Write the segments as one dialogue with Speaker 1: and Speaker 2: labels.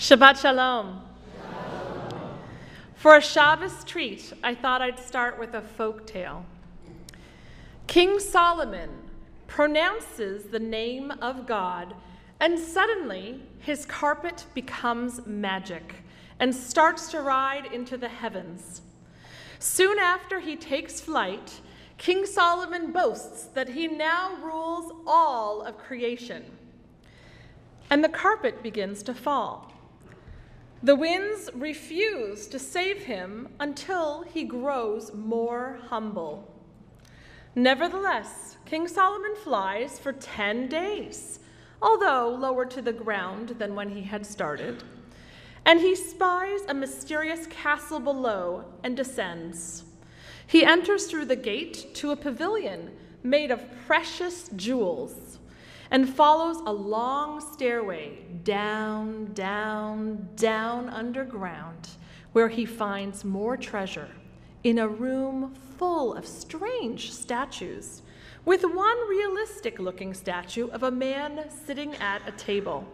Speaker 1: Shabbat Shalom. For a Shabbos treat, I thought I'd start with a folk tale. King Solomon pronounces the name of God, and suddenly his carpet becomes magic and starts to ride into the heavens. Soon after he takes flight, King Solomon boasts that he now rules all of creation. And the carpet begins to fall. The winds refuse to save him until he grows more humble. Nevertheless, King Solomon flies for 10 days, although lower to the ground than when he had started. And he spies a mysterious castle below and descends. He enters through the gate to a pavilion made of precious jewels and follows a long stairway down, down, down underground, where he finds more treasure in a room full of strange statues, with one realistic looking statue of a man sitting at a table.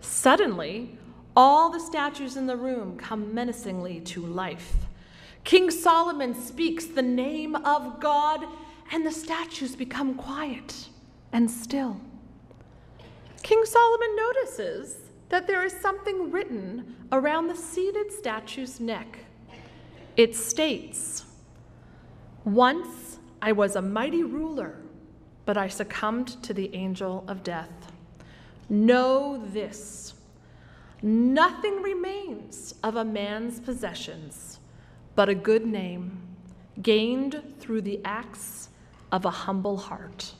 Speaker 1: Suddenly, all the statues in the room come menacingly to life. King Solomon speaks the name of God, and the statues become quiet and still. King Solomon notices that there is something written around the seated statue's neck. It states, Once I was a mighty ruler, but I succumbed to the angel of death. Know this nothing remains of a man's possessions but a good name gained through the acts of a humble heart.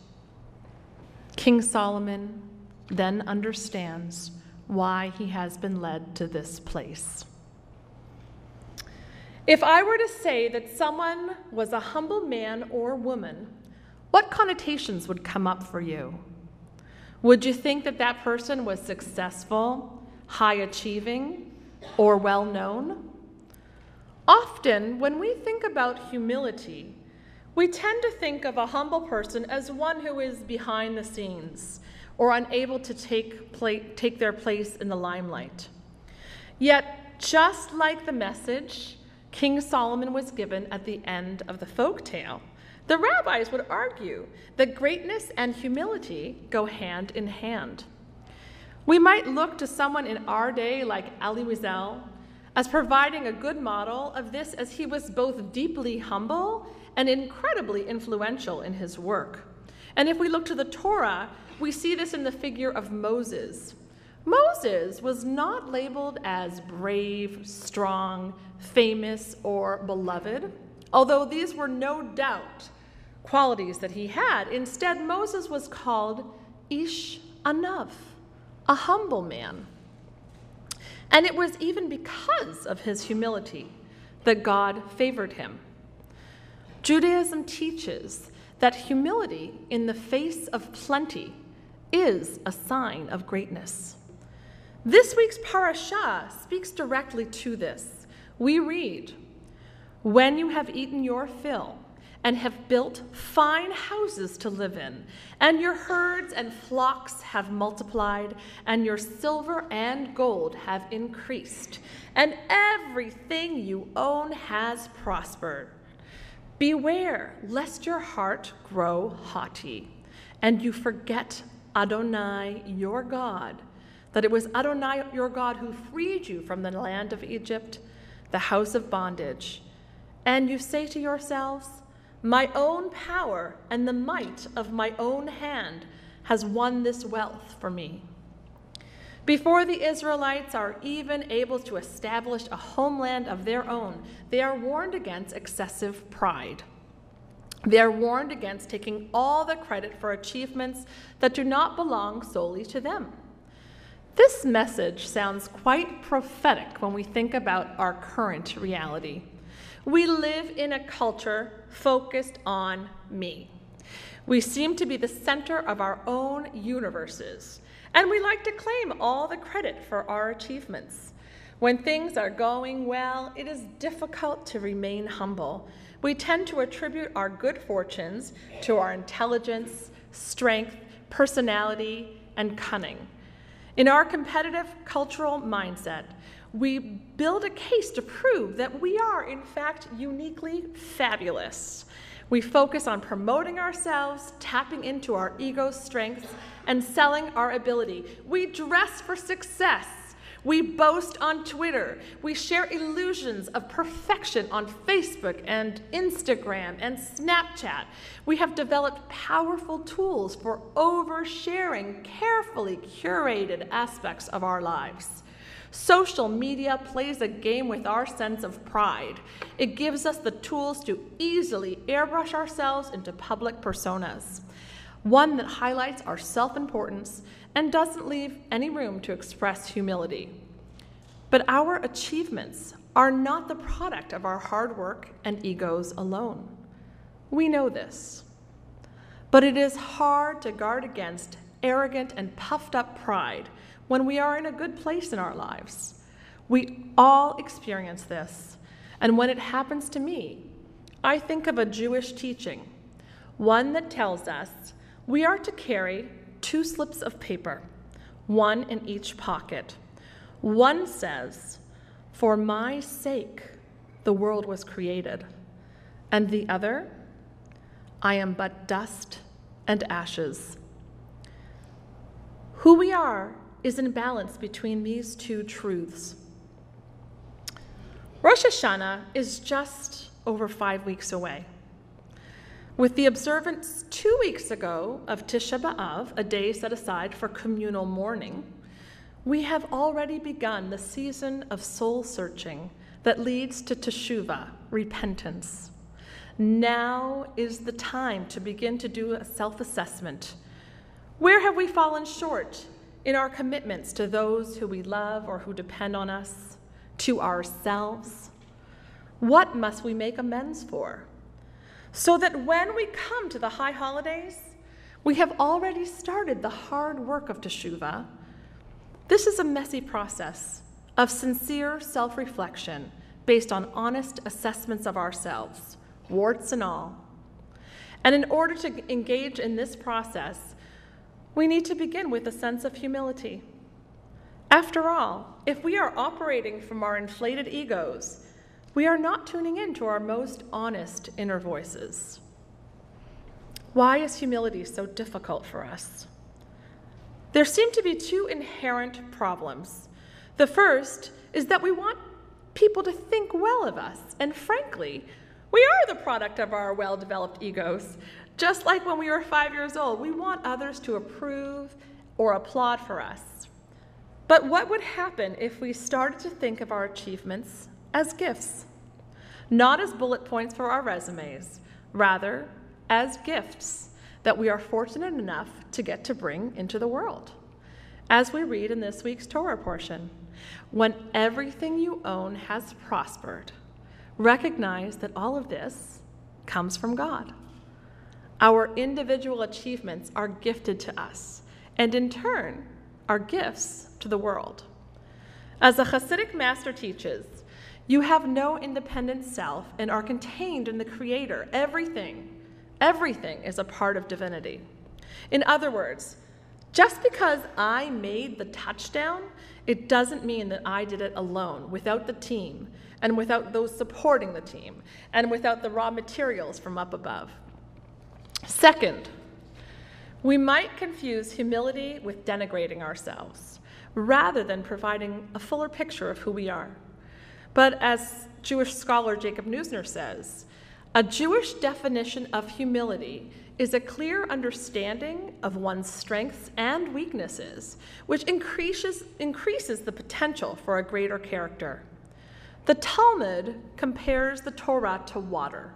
Speaker 1: King Solomon then understands why he has been led to this place. If I were to say that someone was a humble man or woman, what connotations would come up for you? Would you think that that person was successful, high achieving, or well known? Often, when we think about humility, we tend to think of a humble person as one who is behind the scenes or unable to take, take their place in the limelight. Yet, just like the message King Solomon was given at the end of the folk tale, the rabbis would argue that greatness and humility go hand in hand. We might look to someone in our day like Elie Wiesel as providing a good model of this as he was both deeply humble and incredibly influential in his work. And if we look to the Torah, we see this in the figure of Moses. Moses was not labeled as brave, strong, famous, or beloved, although these were no doubt qualities that he had. Instead, Moses was called Ish Anav, a humble man. And it was even because of his humility that God favored him. Judaism teaches that humility in the face of plenty is a sign of greatness. This week's parashah speaks directly to this. We read, When you have eaten your fill and have built fine houses to live in, and your herds and flocks have multiplied, and your silver and gold have increased, and everything you own has prospered Beware lest your heart grow haughty and you forget Adonai, your God, that it was Adonai, your God, who freed you from the land of Egypt, the house of bondage. And you say to yourselves, My own power and the might of my own hand has won this wealth for me. Before the Israelites are even able to establish a homeland of their own, they are warned against excessive pride. They are warned against taking all the credit for achievements that do not belong solely to them. This message sounds quite prophetic when we think about our current reality. We live in a culture focused on me. We seem to be the center of our own universes and we like to claim all the credit for our achievements. When things are going well, it is difficult to remain humble. We tend to attribute our good fortunes to our intelligence, strength, personality, and cunning. In our competitive cultural mindset, we build a case to prove that we are, in fact, uniquely fabulous. We focus on promoting ourselves, tapping into our ego strengths, and selling our ability. We dress for success. We boast on Twitter. We share illusions of perfection on Facebook and Instagram and Snapchat. We have developed powerful tools for oversharing carefully curated aspects of our lives. Social media plays a game with our sense of pride. It gives us the tools to easily airbrush ourselves into public personas, one that highlights our self importance and doesn't leave any room to express humility. But our achievements are not the product of our hard work and egos alone. We know this. But it is hard to guard against arrogant and puffed up pride when we are in a good place in our lives. We all experience this. And when it happens to me, I think of a Jewish teaching, one that tells us we are to carry two slips of paper, one in each pocket. One says, For my sake the world was created. And the other, I am but dust and ashes. Who we are is in balance between these two truths. Rosh Hashanah is just over five weeks away. With the observance two weeks ago of Tisha B'Av, a day set aside for communal mourning, we have already begun the season of soul searching that leads to teshuva, repentance. Now is the time to begin to do a self assessment. Where have we fallen short in our commitments to those who we love or who depend on us, to ourselves? What must we make amends for? So that when we come to the high holidays, we have already started the hard work of Teshuvah. This is a messy process of sincere self reflection based on honest assessments of ourselves, warts and all. And in order to engage in this process, we need to begin with a sense of humility. After all, if we are operating from our inflated egos, we are not tuning in to our most honest inner voices. Why is humility so difficult for us? There seem to be two inherent problems. The first is that we want people to think well of us, and frankly, we are the product of our well developed egos. Just like when we were five years old, we want others to approve or applaud for us. But what would happen if we started to think of our achievements as gifts? Not as bullet points for our resumes, rather, as gifts that we are fortunate enough to get to bring into the world. As we read in this week's Torah portion, when everything you own has prospered, recognize that all of this comes from God. Our individual achievements are gifted to us, and in turn, are gifts to the world. As the Hasidic master teaches, you have no independent self and are contained in the Creator. Everything, everything is a part of divinity. In other words, just because I made the touchdown, it doesn't mean that I did it alone, without the team, and without those supporting the team, and without the raw materials from up above. Second, we might confuse humility with denigrating ourselves rather than providing a fuller picture of who we are. But as Jewish scholar Jacob Neusner says, a Jewish definition of humility is a clear understanding of one's strengths and weaknesses, which increases, increases the potential for a greater character. The Talmud compares the Torah to water.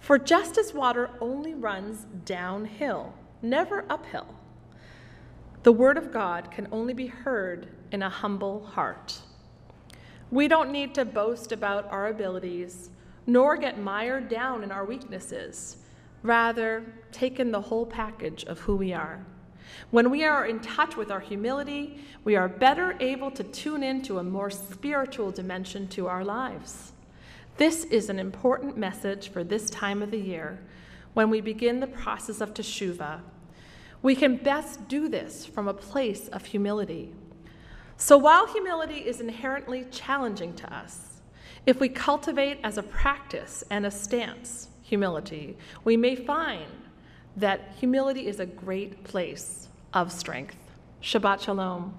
Speaker 1: For just as water only runs downhill, never uphill, the Word of God can only be heard in a humble heart. We don't need to boast about our abilities, nor get mired down in our weaknesses. Rather, take in the whole package of who we are. When we are in touch with our humility, we are better able to tune into a more spiritual dimension to our lives. This is an important message for this time of the year when we begin the process of teshuvah. We can best do this from a place of humility. So while humility is inherently challenging to us, if we cultivate as a practice and a stance humility, we may find that humility is a great place of strength. Shabbat Shalom.